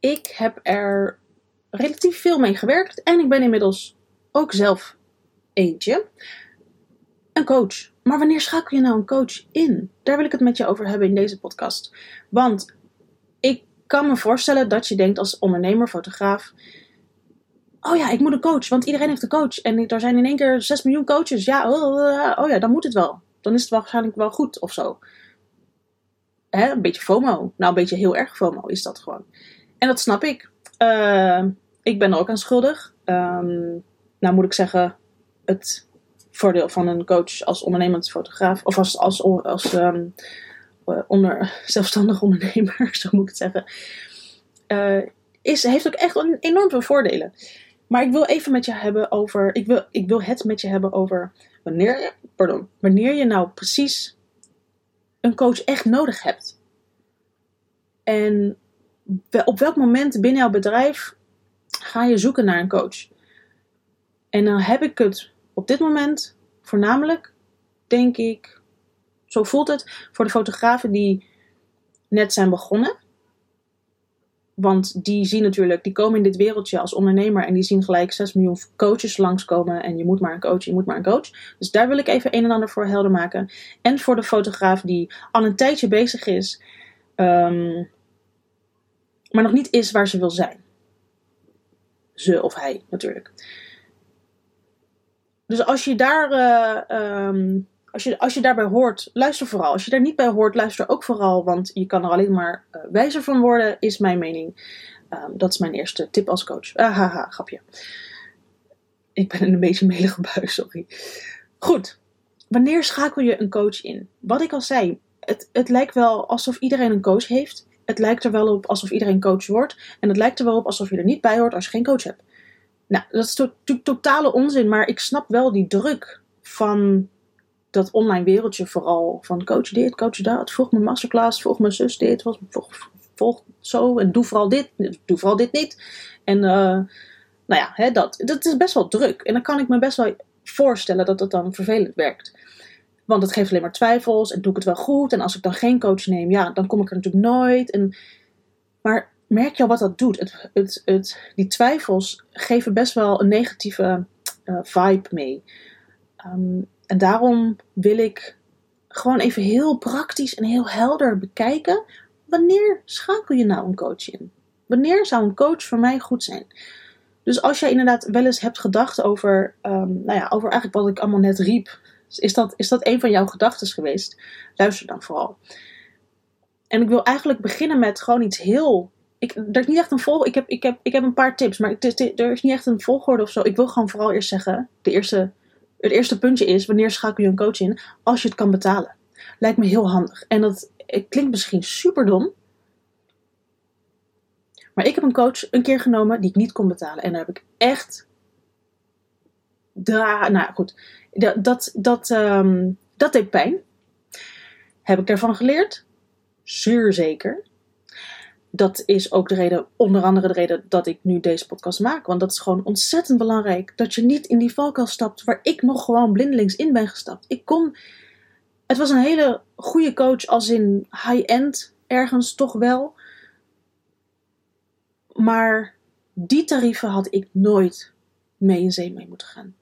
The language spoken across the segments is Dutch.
ik heb er relatief veel mee gewerkt en ik ben inmiddels ook zelf eentje. Een coach. Maar wanneer schakel je nou een coach in? Daar wil ik het met je over hebben in deze podcast. Want ik kan me voorstellen dat je denkt als ondernemer, fotograaf. Oh ja, ik moet een coach, want iedereen heeft een coach. En er zijn in één keer 6 miljoen coaches. Ja, oh, oh ja, dan moet het wel. Dan is het waarschijnlijk wel goed of zo. Hè, een beetje FOMO. Nou, een beetje heel erg FOMO is dat gewoon. En dat snap ik. Uh, ik ben er ook aan schuldig. Um, nou moet ik zeggen, het voordeel van een coach als ondernemend fotograaf, of als, als, als um, onder, zelfstandig ondernemer, zo moet ik het zeggen, uh, is, heeft ook echt enorm veel voordelen. Maar ik wil even met je hebben over, ik wil, ik wil het met je hebben over wanneer pardon, wanneer je nou precies een coach echt nodig hebt. En op welk moment binnen jouw bedrijf ga je zoeken naar een coach? En dan heb ik het op dit moment voornamelijk, denk ik, zo voelt het voor de fotografen die net zijn begonnen. Want die zien natuurlijk, die komen in dit wereldje als ondernemer en die zien gelijk 6 miljoen coaches langskomen. En je moet maar een coach, je moet maar een coach. Dus daar wil ik even een en ander voor helder maken. En voor de fotograaf die al een tijdje bezig is, um, maar nog niet is waar ze wil zijn. Ze of hij natuurlijk. Dus als je daar. Uh, um, als je, als je daarbij hoort, luister vooral. Als je daar niet bij hoort, luister ook vooral. Want je kan er alleen maar uh, wijzer van worden, is mijn mening. Um, dat is mijn eerste tip als coach. Ah, haha, grapje. Ik ben een beetje melige bui, sorry. Goed. Wanneer schakel je een coach in? Wat ik al zei, het, het lijkt wel alsof iedereen een coach heeft. Het lijkt er wel op alsof iedereen coach wordt. En het lijkt er wel op alsof je er niet bij hoort als je geen coach hebt. Nou, dat is natuurlijk totale onzin, maar ik snap wel die druk van dat online wereldje vooral. Van coach dit, coach dat, volg mijn masterclass, volg mijn zus dit, volg, zo en doe vooral dit, doe vooral dit niet. En uh, nou ja, hè, dat, dat is best wel druk. En dan kan ik me best wel voorstellen dat dat dan vervelend werkt. Want het geeft alleen maar twijfels en doe ik het wel goed. En als ik dan geen coach neem, ja, dan kom ik er natuurlijk nooit. En, maar merk je al wat dat doet? Het, het, het, die twijfels geven best wel een negatieve uh, vibe mee. Um, en daarom wil ik gewoon even heel praktisch en heel helder bekijken. Wanneer schakel je nou een coach in? Wanneer zou een coach voor mij goed zijn? Dus als jij inderdaad wel eens hebt gedacht over, um, nou ja, over eigenlijk wat ik allemaal net riep. Is dat, is dat een van jouw gedachten geweest? Luister dan vooral. En ik wil eigenlijk beginnen met gewoon iets heel ik, er is niet echt een vol. Ik heb, ik, heb, ik heb een paar tips, maar er is niet echt een volgorde of zo. Ik wil gewoon vooral eerst zeggen: de eerste, het eerste puntje is: wanneer schakel je een coach in? Als je het kan betalen. Lijkt me heel handig. En dat klinkt misschien super dom. Maar ik heb een coach een keer genomen die ik niet kon betalen. En daar heb ik echt. Dra nou goed, dat, dat, dat, um, dat deed pijn. Heb ik daarvan geleerd? Zeer zeker dat is ook de reden, onder andere de reden dat ik nu deze podcast maak. Want dat is gewoon ontzettend belangrijk. Dat je niet in die valkuil stapt waar ik nog gewoon blindelings in ben gestapt. Ik kon. Het was een hele goede coach, als in high-end ergens toch wel. Maar die tarieven had ik nooit mee in zee mee moeten gaan.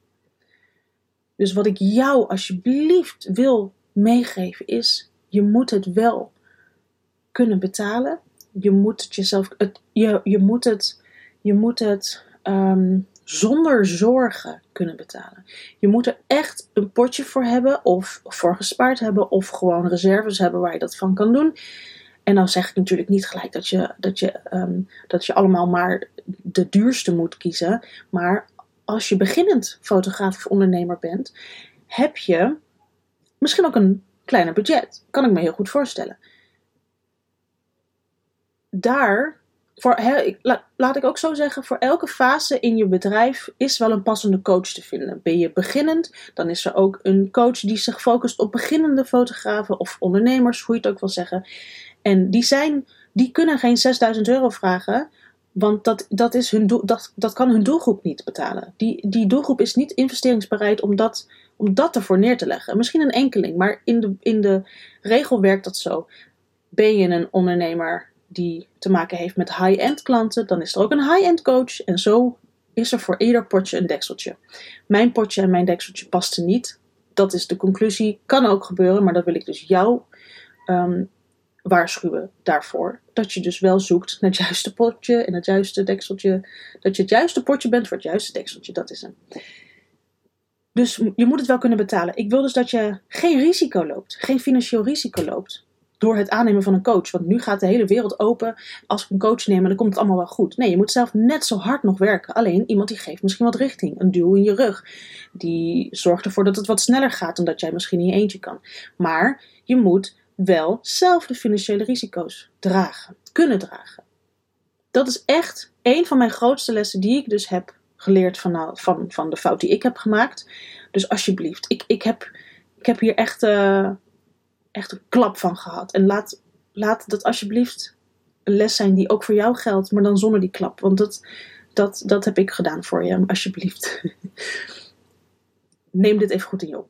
Dus wat ik jou alsjeblieft wil meegeven is: je moet het wel kunnen betalen je moet het jezelf, het, je, je moet het, je moet het um, zonder zorgen kunnen betalen. Je moet er echt een potje voor hebben, of voor gespaard hebben, of gewoon reserves hebben waar je dat van kan doen. En dan zeg ik natuurlijk niet gelijk dat je, dat je, um, dat je allemaal maar de duurste moet kiezen. Maar als je beginnend fotograaf of ondernemer bent, heb je misschien ook een kleiner budget. Kan ik me heel goed voorstellen daar, voor, laat ik ook zo zeggen, voor elke fase in je bedrijf is wel een passende coach te vinden. Ben je beginnend, dan is er ook een coach die zich focust op beginnende fotografen of ondernemers, hoe je het ook wil zeggen. En die, zijn, die kunnen geen 6000 euro vragen, want dat, dat, is hun dat, dat kan hun doelgroep niet betalen. Die, die doelgroep is niet investeringsbereid om dat, om dat ervoor neer te leggen. Misschien een enkeling, maar in de, in de regel werkt dat zo. Ben je een ondernemer die te maken heeft met high-end klanten, dan is er ook een high-end coach. En zo is er voor ieder potje een dekseltje. Mijn potje en mijn dekseltje pasten niet. Dat is de conclusie. Kan ook gebeuren, maar dat wil ik dus jou um, waarschuwen daarvoor. Dat je dus wel zoekt naar het juiste potje en het juiste dekseltje. Dat je het juiste potje bent voor het juiste dekseltje. Dat is hem. Dus je moet het wel kunnen betalen. Ik wil dus dat je geen risico loopt, geen financieel risico loopt door het aannemen van een coach. Want nu gaat de hele wereld open. Als ik een coach neem, dan komt het allemaal wel goed. Nee, je moet zelf net zo hard nog werken. Alleen iemand die geeft misschien wat richting. Een duw in je rug. Die zorgt ervoor dat het wat sneller gaat dan dat jij misschien in je eentje kan. Maar je moet wel zelf de financiële risico's dragen. Kunnen dragen. Dat is echt een van mijn grootste lessen die ik dus heb geleerd van, van, van de fout die ik heb gemaakt. Dus alsjeblieft, ik, ik, heb, ik heb hier echt, uh, echt een klap van gehad. En laat, laat dat alsjeblieft een les zijn die ook voor jou geldt, maar dan zonder die klap. Want dat, dat, dat heb ik gedaan voor je, alsjeblieft. Neem dit even goed in je op.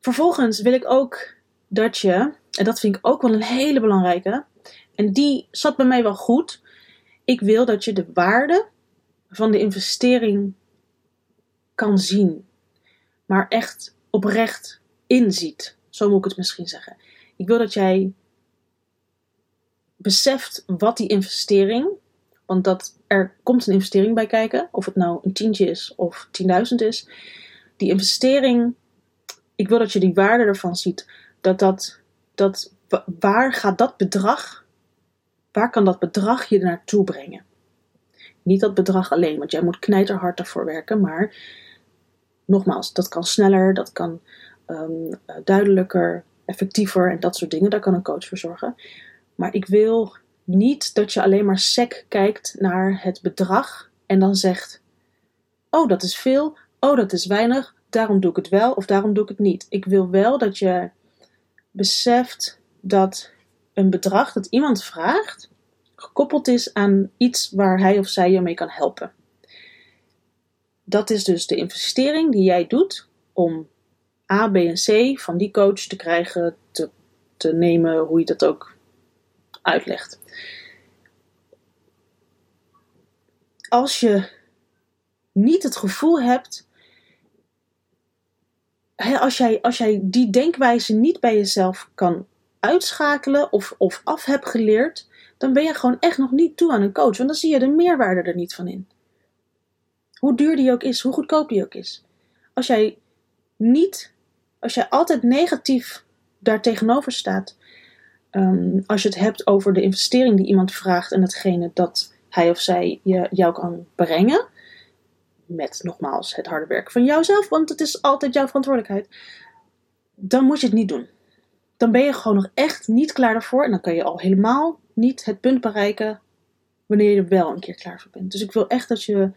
Vervolgens wil ik ook dat je, en dat vind ik ook wel een hele belangrijke, en die zat bij mij wel goed. Ik wil dat je de waarde van de investering kan zien, maar echt oprecht inziet. Zo moet ik het misschien zeggen. Ik wil dat jij beseft wat die investering, want dat er komt een investering bij kijken, of het nou een tientje is of 10.000 is. Die investering, ik wil dat je die waarde ervan ziet. Dat dat, dat waar gaat dat bedrag, waar kan dat bedrag je naartoe brengen? Niet dat bedrag alleen, want jij moet knijterhard ervoor werken. Maar nogmaals, dat kan sneller, dat kan um, duidelijker, effectiever en dat soort dingen. Daar kan een coach voor zorgen. Maar ik wil niet dat je alleen maar sec kijkt naar het bedrag en dan zegt: Oh, dat is veel. Oh, dat is weinig. Daarom doe ik het wel of daarom doe ik het niet. Ik wil wel dat je beseft dat een bedrag dat iemand vraagt, gekoppeld is aan iets waar hij of zij je mee kan helpen. Dat is dus de investering die jij doet om A, B en C van die coach te krijgen, te, te nemen, hoe je dat ook uitlegt. Als je niet het gevoel hebt, als jij, als jij die denkwijze niet bij jezelf kan uitschakelen of, of af hebt geleerd, dan ben je gewoon echt nog niet toe aan een coach. Want dan zie je de meerwaarde er niet van in. Hoe duur die ook is, hoe goedkoop die ook is. Als jij niet, als jij altijd negatief daar tegenover staat, um, als je het hebt over de investering die iemand vraagt en hetgene dat hij of zij je, jou kan brengen, met nogmaals het harde werk van jouzelf, want het is altijd jouw verantwoordelijkheid, dan moet je het niet doen. Dan ben je gewoon nog echt niet klaar daarvoor en dan kan je al helemaal niet het punt bereiken wanneer je er wel een keer klaar voor bent. Dus ik wil echt dat je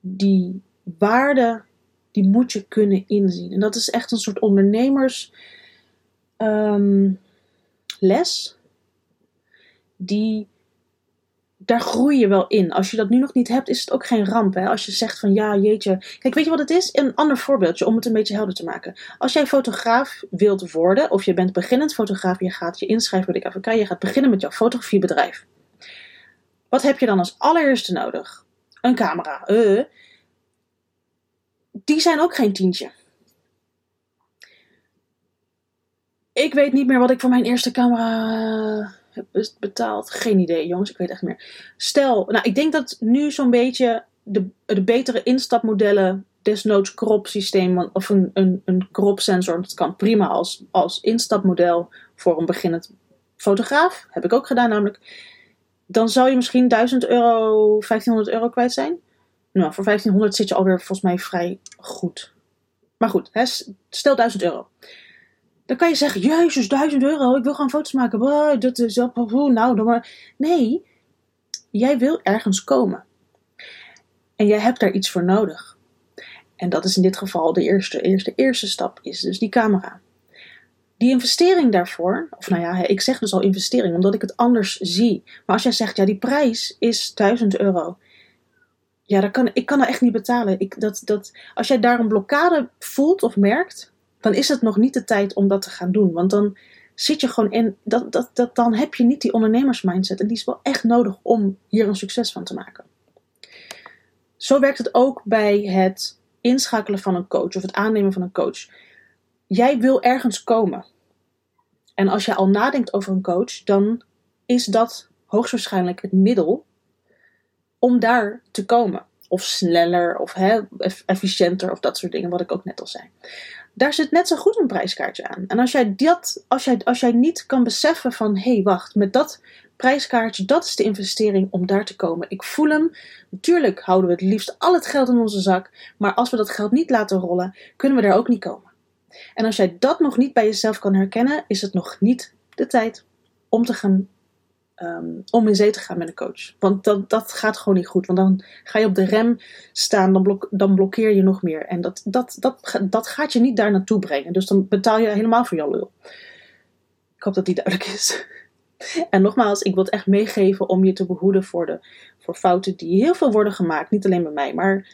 die waarde, die moet je kunnen inzien. En dat is echt een soort ondernemersles. Um, die daar groei je wel in. Als je dat nu nog niet hebt, is het ook geen ramp. Hè? Als je zegt van ja, jeetje. Kijk, weet je wat het is? Een ander voorbeeldje om het een beetje helder te maken. Als jij fotograaf wilt worden, of je bent beginnend fotograaf, je gaat je inschrijven bij de KVK, je gaat beginnen met jouw fotografiebedrijf. Wat heb je dan als allereerste nodig? Een camera. Uh, die zijn ook geen tientje. Ik weet niet meer wat ik voor mijn eerste camera heb betaald. Geen idee, jongens. Ik weet echt meer. Stel, nou, ik denk dat nu zo'n beetje de, de betere instapmodellen, desnoods crop systeem of een, een, een crop sensor, dat kan prima als, als instapmodel voor een beginnend fotograaf. Heb ik ook gedaan namelijk. Dan zou je misschien 1000 euro, 1500 euro kwijt zijn. Nou, voor 1500 zit je alweer volgens mij vrij goed. Maar goed, hè, stel 1000 euro. Dan kan je zeggen, jezus, duizend euro, ik wil gewoon foto's maken. Wow, dat is, nou, dan maar. Nee, jij wil ergens komen. En jij hebt daar iets voor nodig. En dat is in dit geval de eerste, eerste, eerste stap, is dus die camera. Die investering daarvoor, of nou ja, ik zeg dus al investering, omdat ik het anders zie. Maar als jij zegt, ja, die prijs is 1000 euro. Ja, dat kan, ik kan dat echt niet betalen. Ik, dat, dat, als jij daar een blokkade voelt of merkt, dan is het nog niet de tijd om dat te gaan doen. Want dan zit je gewoon in, dat, dat, dat, dan heb je niet die ondernemersmindset. En die is wel echt nodig om hier een succes van te maken. Zo werkt het ook bij het inschakelen van een coach of het aannemen van een coach. Jij wil ergens komen. En als je al nadenkt over een coach, dan is dat hoogstwaarschijnlijk het middel om daar te komen. Of sneller, of hè, efficiënter, of dat soort dingen, wat ik ook net al zei. Daar zit net zo goed een prijskaartje aan. En als jij, dat, als jij, als jij niet kan beseffen van, hé hey, wacht, met dat prijskaartje, dat is de investering om daar te komen. Ik voel hem. Natuurlijk houden we het liefst al het geld in onze zak, maar als we dat geld niet laten rollen, kunnen we daar ook niet komen. En als jij dat nog niet bij jezelf kan herkennen, is het nog niet de tijd om te gaan Ehm, om in zee te gaan met een coach. Want dat, dat gaat gewoon niet goed. Want dan ga je op de rem staan, dan, dan blokkeer je nog meer. En dat, dat, dat, dat gaat je niet daar naartoe brengen. Dus dan betaal je helemaal voor jouw lul. Ik hoop dat die duidelijk is. En nogmaals, ik wil het echt meegeven om je te behoeden voor, de, voor fouten die heel veel worden gemaakt. Niet alleen bij mij, maar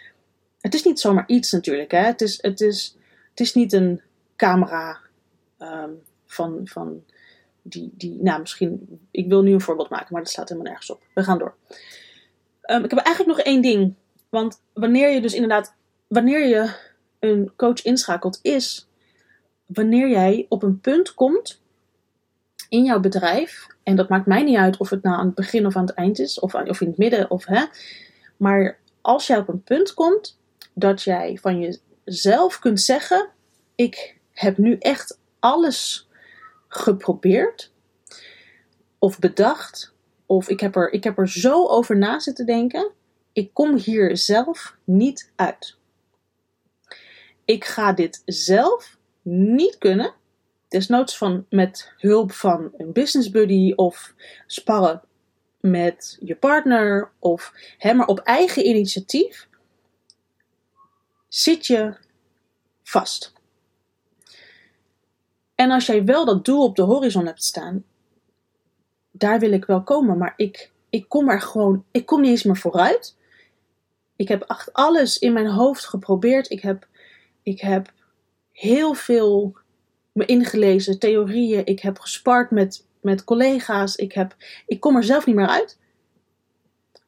het is niet zomaar iets natuurlijk. Hè? Het, is, het, is, het is niet een camera ehm, van, van die, die, nou misschien, ik wil nu een voorbeeld maken, maar dat slaat helemaal nergens op. We gaan door. Um, ik heb eigenlijk nog één ding. Want wanneer je dus inderdaad, wanneer je een coach inschakelt, is wanneer jij op een punt komt in jouw bedrijf. En dat maakt mij niet uit of het nou aan het begin of aan het eind is, of, of in het midden, of hè. Maar als jij op een punt komt dat jij van jezelf kunt zeggen: Ik heb nu echt alles geprobeerd of bedacht. Of ik heb, er, ik heb er zo over na zitten denken. Ik kom hier zelf niet uit. Ik ga dit zelf niet kunnen. Desnoods van, met hulp van een business buddy of sparren met je partner. Of hè, maar op eigen initiatief zit je vast. En als jij wel dat doel op de horizon hebt staan, daar wil ik wel komen, maar ik, ik kom er gewoon, ik kom niet eens meer vooruit. Ik heb echt alles in mijn hoofd geprobeerd. Ik heb, ik heb heel veel me ingelezen, theorieën. Ik heb gespart met, met collega's. Ik, heb, ik kom er zelf niet meer uit.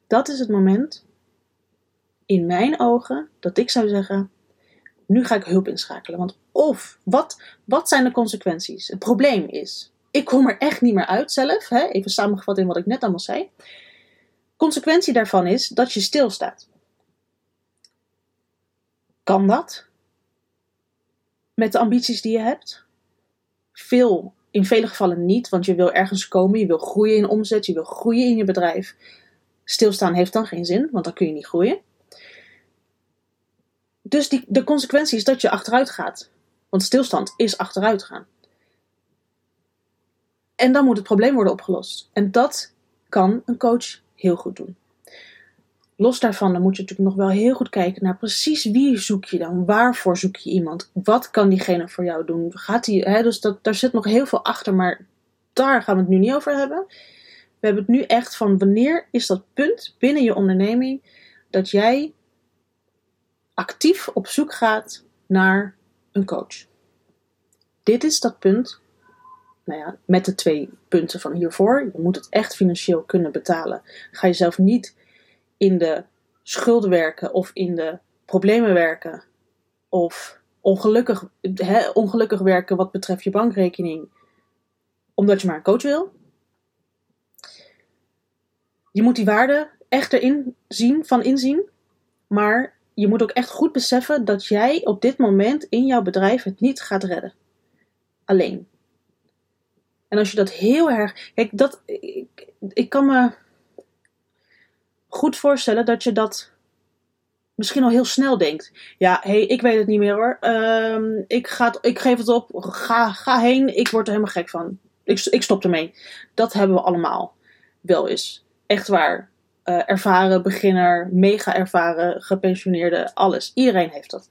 Dat is het moment, in mijn ogen, dat ik zou zeggen: nu ga ik hulp inschakelen. Want of, wat, wat zijn de consequenties? Het probleem is, ik kom er echt niet meer uit zelf. Hè? Even samengevat in wat ik net allemaal zei. Consequentie daarvan is dat je stilstaat. Kan dat? Met de ambities die je hebt? Veel, in vele gevallen niet, want je wil ergens komen, je wil groeien in omzet, je wil groeien in je bedrijf. Stilstaan heeft dan geen zin, want dan kun je niet groeien. Dus die, de consequentie is dat je achteruit gaat. Want stilstand is achteruit gaan. En dan moet het probleem worden opgelost. En dat kan een coach heel goed doen. Los daarvan, dan moet je natuurlijk nog wel heel goed kijken naar precies wie zoek je dan. Waarvoor zoek je iemand? Wat kan diegene voor jou doen? Gaat die, hè, dus dat, daar zit nog heel veel achter, maar daar gaan we het nu niet over hebben. We hebben het nu echt van wanneer is dat punt binnen je onderneming dat jij actief op zoek gaat naar een coach. Dit is dat punt, nou ja, met de twee punten van hiervoor. Je moet het echt financieel kunnen betalen. Ga jezelf niet in de schulden werken of in de problemen werken of ongelukkig, ongelukkig werken wat betreft je bankrekening, omdat je maar een coach wil. Je moet die waarde echt erin zien, van inzien, maar je moet ook echt goed beseffen dat jij op dit moment in jouw bedrijf het niet gaat redden. Alleen. En als je dat heel erg. Kijk, dat, ik, ik kan me goed voorstellen dat je dat misschien al heel snel denkt. Ja, hé, hey, ik weet het niet meer hoor. Ehm, ik, ga ik geef het op. Ga, ga heen. Ik word er helemaal gek van. Ik, ik stop ermee. Dat hebben we allemaal wel eens. Echt waar. Uh, ervaren, beginner, mega ervaren, gepensioneerde, alles. Iedereen heeft dat.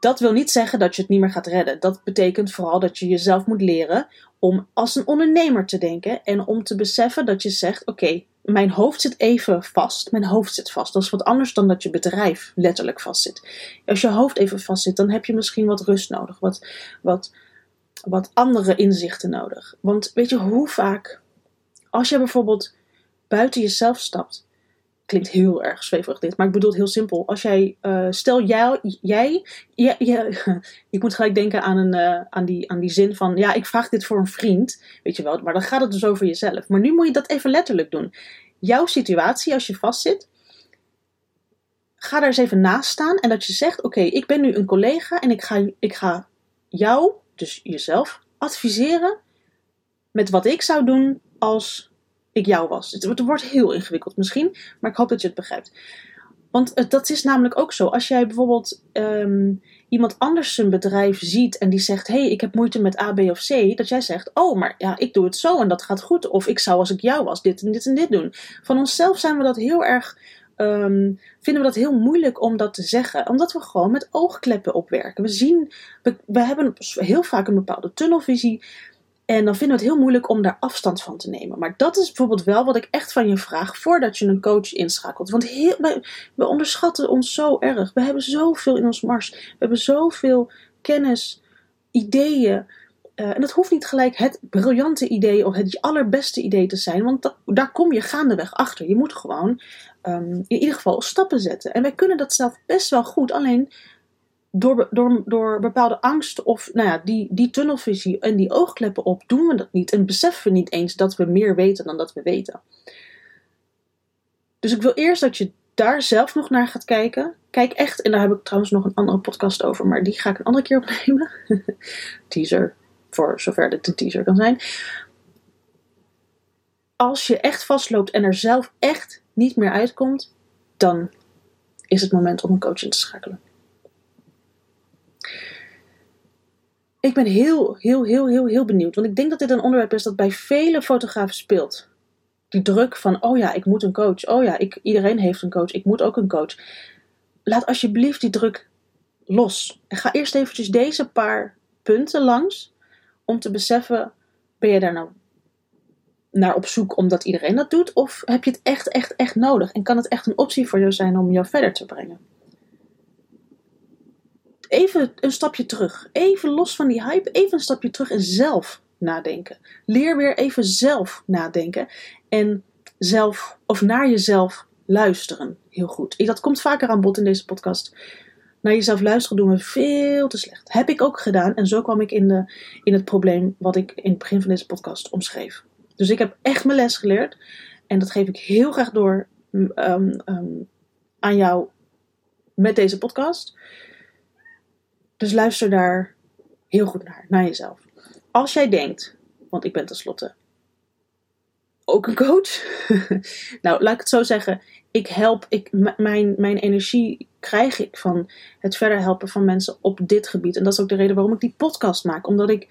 Dat wil niet zeggen dat je het niet meer gaat redden. Dat betekent vooral dat je jezelf moet leren om als een ondernemer te denken en om te beseffen dat je zegt: Oké, mijn hoofd zit even vast. Mijn hoofd zit vast. Dat is wat anders dan dat je bedrijf letterlijk vast zit. Als je hoofd even vast zit, dan heb je misschien wat rust nodig. Wat, wat wat andere inzichten nodig. Want weet je hoe vaak, als je bijvoorbeeld buiten jezelf stapt, klinkt heel erg zweverig dit, maar ik bedoel het heel simpel. Als jij, uh, stel jij, jij, jij, ik moet gelijk denken aan, een, uh, aan, die, aan die zin van, ja, ik vraag dit voor een vriend, weet je wel, maar dan gaat het dus over jezelf. Maar nu moet je dat even letterlijk doen. Jouw situatie als je vastzit, ga daar eens even naast staan en dat je zegt, oké, ik ben nu een collega en ik ga, ik ga jou, dus jezelf, adviseren met wat ik zou doen als ik jou was. Het, wordt heel ingewikkeld misschien, maar ik hoop dat je het begrijpt. Want dat is namelijk ook zo. Als jij bijvoorbeeld ehm, iemand anders zijn bedrijf ziet en die zegt: hey, ik heb moeite met A, B of C, dat jij zegt: Oh, maar ja, ik doe het zo en dat gaat goed. Of ik zou als ik jou was dit en dit en dit doen. Van onszelf zijn we dat heel erg. Ehm, vinden we dat heel moeilijk om dat te zeggen, omdat we gewoon met oogkleppen opwerken. We zien, we hebben heel vaak een bepaalde tunnelvisie. En dan vinden we het heel moeilijk om daar afstand van te nemen. Maar dat is bijvoorbeeld wel wat ik echt van je vraag voordat je een coach inschakelt. Want heel, we onderschatten ons zo erg. We hebben zoveel in ons mars. We hebben zoveel kennis, ideeën. Uh, en dat hoeft niet gelijk het briljante idee of het allerbeste idee te zijn. Want daar kom je gaandeweg achter. Je moet gewoon um, in ieder geval stappen zetten. En wij kunnen dat zelf best wel goed. Alleen door, door, door bepaalde angst of nou ja, die, die tunnelvisie en die oogkleppen op, doen we dat niet. En beseffen we niet eens dat we meer weten dan dat we weten. Dus ik wil eerst dat je daar zelf nog naar gaat kijken. Kijk echt, en daar heb ik trouwens nog een andere podcast over, maar die ga ik een andere keer opnemen. teaser, voor zover dit een teaser kan zijn. Als je echt vastloopt en er zelf echt niet meer uitkomt, dan is het moment om een coach in te schakelen. Ik ben heel, heel, heel, heel, heel benieuwd. Want ik denk dat dit een onderwerp is dat bij vele fotografen speelt. Die druk van, oh ja, ik moet een coach. Oh ja, ik, iedereen heeft een coach. Ik moet ook een coach. Laat alsjeblieft die druk los. En ga eerst eventjes deze paar punten langs. Om te beseffen, ben je daar nou naar op zoek omdat iedereen dat doet? Of heb je het echt, echt, echt nodig? En kan het echt een optie voor jou zijn om jou verder te brengen? Even een stapje terug. Even los van die hype, even een stapje terug en zelf nadenken. Leer weer even zelf nadenken en zelf of naar jezelf luisteren. Heel goed. Dat komt vaker aan bod in deze podcast. Naar jezelf luisteren doen we veel te slecht. Heb ik ook gedaan en zo kwam ik in, de, in het probleem wat ik in het begin van deze podcast omschreef. Dus ik heb echt mijn les geleerd en dat geef ik heel graag door um, um, aan jou met deze podcast. Dus luister daar heel goed naar, naar jezelf. Als jij denkt, want ik ben tenslotte ook een coach. nou, laat ik het zo zeggen. Ik help, ik, mijn, mijn energie krijg ik van het verder helpen van mensen op dit gebied. En dat is ook de reden waarom ik die podcast maak. Omdat ik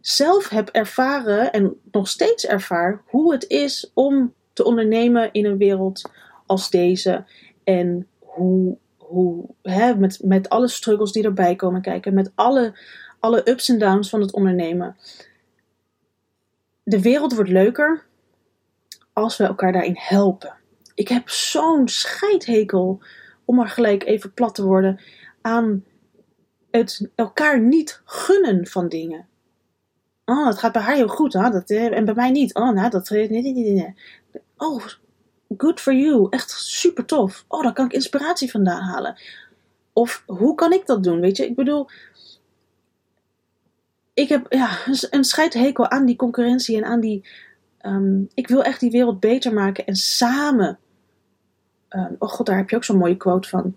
zelf heb ervaren en nog steeds ervaar hoe het is om te ondernemen in een wereld als deze. En hoe hoe, hè, met, met alle struggles die erbij komen kijken, met alle, alle ups en downs van het ondernemen. De wereld wordt leuker als we elkaar daarin helpen. Ik heb zo'n scheidhekel, om maar gelijk even plat te worden, aan het elkaar niet gunnen van dingen. Oh, het gaat bij haar heel goed, hè? Dat, eh, en bij mij niet. Oh, nou, dat... Oh, good for you. Echt super tof. Oh, daar kan ik inspiratie vandaan halen. Of hoe kan ik dat doen? Weet je, ik bedoel. Ik heb ja, een scheidhekel aan die concurrentie en aan die. Ehm, ik wil echt die wereld beter maken en samen. Um, oh god, daar heb je ook zo'n mooie quote van.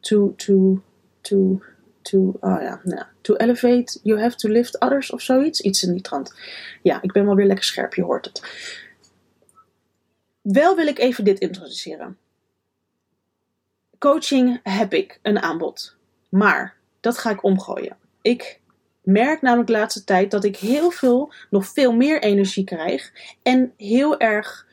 To, to, to, to, oh ja, nou, to elevate, you have to lift others of zoiets. Iets in die trant. Ja, ik ben wel weer lekker scherp, je hoort het. Wel wil ik even dit introduceren. Coaching heb ik een aanbod. Maar dat ga ik omgooien. Ik merk namelijk de laatste tijd dat ik heel veel, nog veel meer energie krijg. En heel erg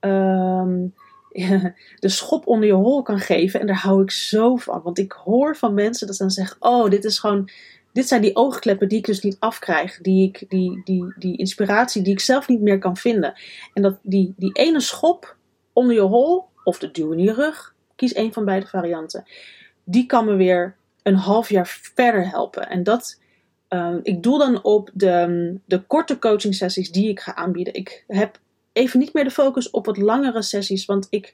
ehm, de schop onder je hol kan geven. En daar hou ik zo van. Want ik hoor van mensen dat ze dan zeggen: Oh, dit is gewoon dit zijn die oogkleppen die ik dus niet afkrijg. Die, ik, die, die, die inspiratie die ik zelf niet meer kan vinden. En dat die, die ene schop onder je hol, of de duw in je rug, kies een van beide varianten. Die kan me weer een half jaar verder helpen. En dat Ehm, ik doel dan op de, de korte coaching sessies die ik ga aanbieden. Ik heb even niet meer de focus op wat langere sessies, want ik,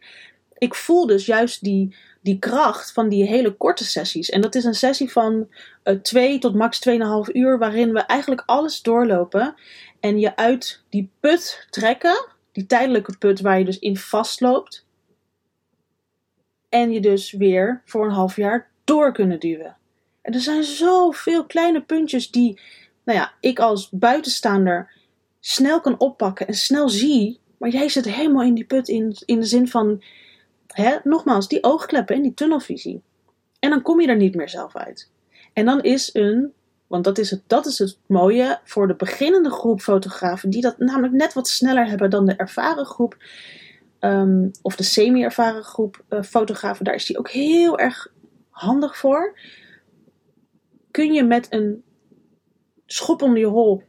ik voel dus juist die, die kracht van die hele korte sessies. En dat is een sessie van uh, twee tot max 2,5 uur, waarin we eigenlijk alles doorlopen en je uit die put trekken, die tijdelijke put waar je dus in vastloopt, en je dus weer voor een half jaar door kunnen duwen. En er zijn zoveel kleine puntjes die, nou ja, ik als buitenstaander snel kan oppakken en snel zie. Maar jij zit helemaal in die put in, in de zin van, hè, nogmaals, die oogkleppen en die tunnelvisie. En dan kom je er niet meer zelf uit. En dan is een, want dat is het, dat is het mooie voor de beginnende groep fotografen, die dat namelijk net wat sneller hebben dan de ervaren groep. Ehm, of de semi-ervaren groep uh, fotografen, daar is die ook heel erg handig voor kun je met een schop onder je hol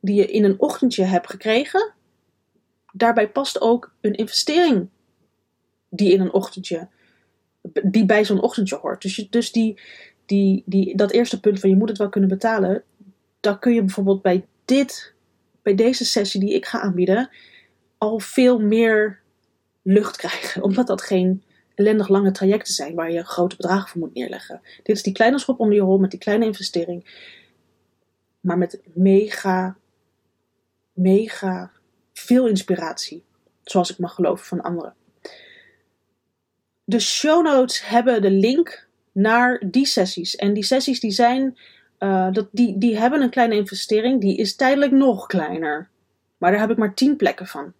die je in een ochtendje hebt gekregen, daarbij past ook een investering die in een ochtendje, die bij zo'n ochtendje hoort. Dus, je, dus die, die, die, dat eerste punt van je moet het wel kunnen betalen, daar kun je bijvoorbeeld bij dit, bij deze sessie die ik ga aanbieden, al veel meer lucht krijgen. Omdat dat geen ellendig lange trajecten zijn waar je grote bedragen voor moet neerleggen. Dit is die kleine schop onder je hol met die kleine investering. Maar met mega, mega veel inspiratie. Zoals ik mag geloven van anderen. De show notes hebben de link naar die sessies. En die sessies die zijn, uh, dat, die, die hebben een kleine investering. Die is tijdelijk nog kleiner. Maar daar heb ik maar 10 plekken van.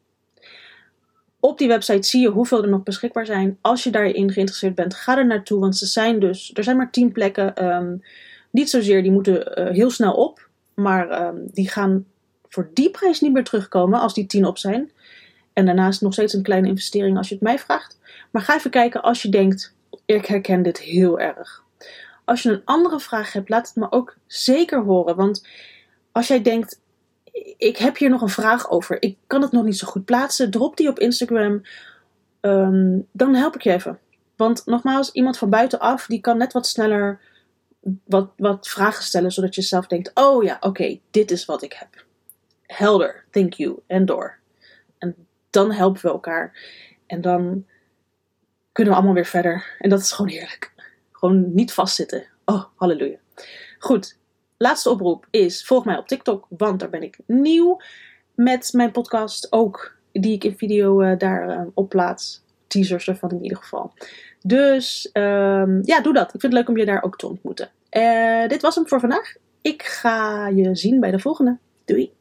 Op die website zie je hoeveel er nog beschikbaar zijn. Als je daarin geïnteresseerd bent, ga er naartoe. Want ze zijn dus, er zijn maar 10 plekken. Um, niet zozeer, die moeten uh, heel snel op. Maar um, die gaan voor die prijs niet meer terugkomen als die 10 op zijn. En daarnaast nog steeds een kleine investering als je het mij vraagt. Maar ga even kijken als je denkt, ik herken dit heel erg. Als je een andere vraag hebt, laat het me ook zeker horen. Want als jij denkt, ik heb hier nog een vraag over. Ik kan het nog niet zo goed plaatsen. Drop die op Instagram. Um, dan help ik je even. Want nogmaals, iemand van buitenaf die kan net wat sneller wat, wat vragen stellen, zodat je zelf denkt: oh ja, oké, dit is wat ik heb. Helder, thank you, en door. En dan helpen we elkaar. En dan kunnen we allemaal weer verder. En dat is gewoon heerlijk. Gewoon niet vastzitten. Oh, halleluja. Goed, laatste oproep is: volg mij op TikTok, want daar ben ik nieuw met mijn podcast. Ook die ik in video uh, daar uh, op plaats. Teasers ervan in ieder geval. Dus um, ja, doe dat. Ik vind het leuk om je daar ook te ontmoeten. Uh, dit was hem voor vandaag. Ik ga je zien bij de volgende. Doei!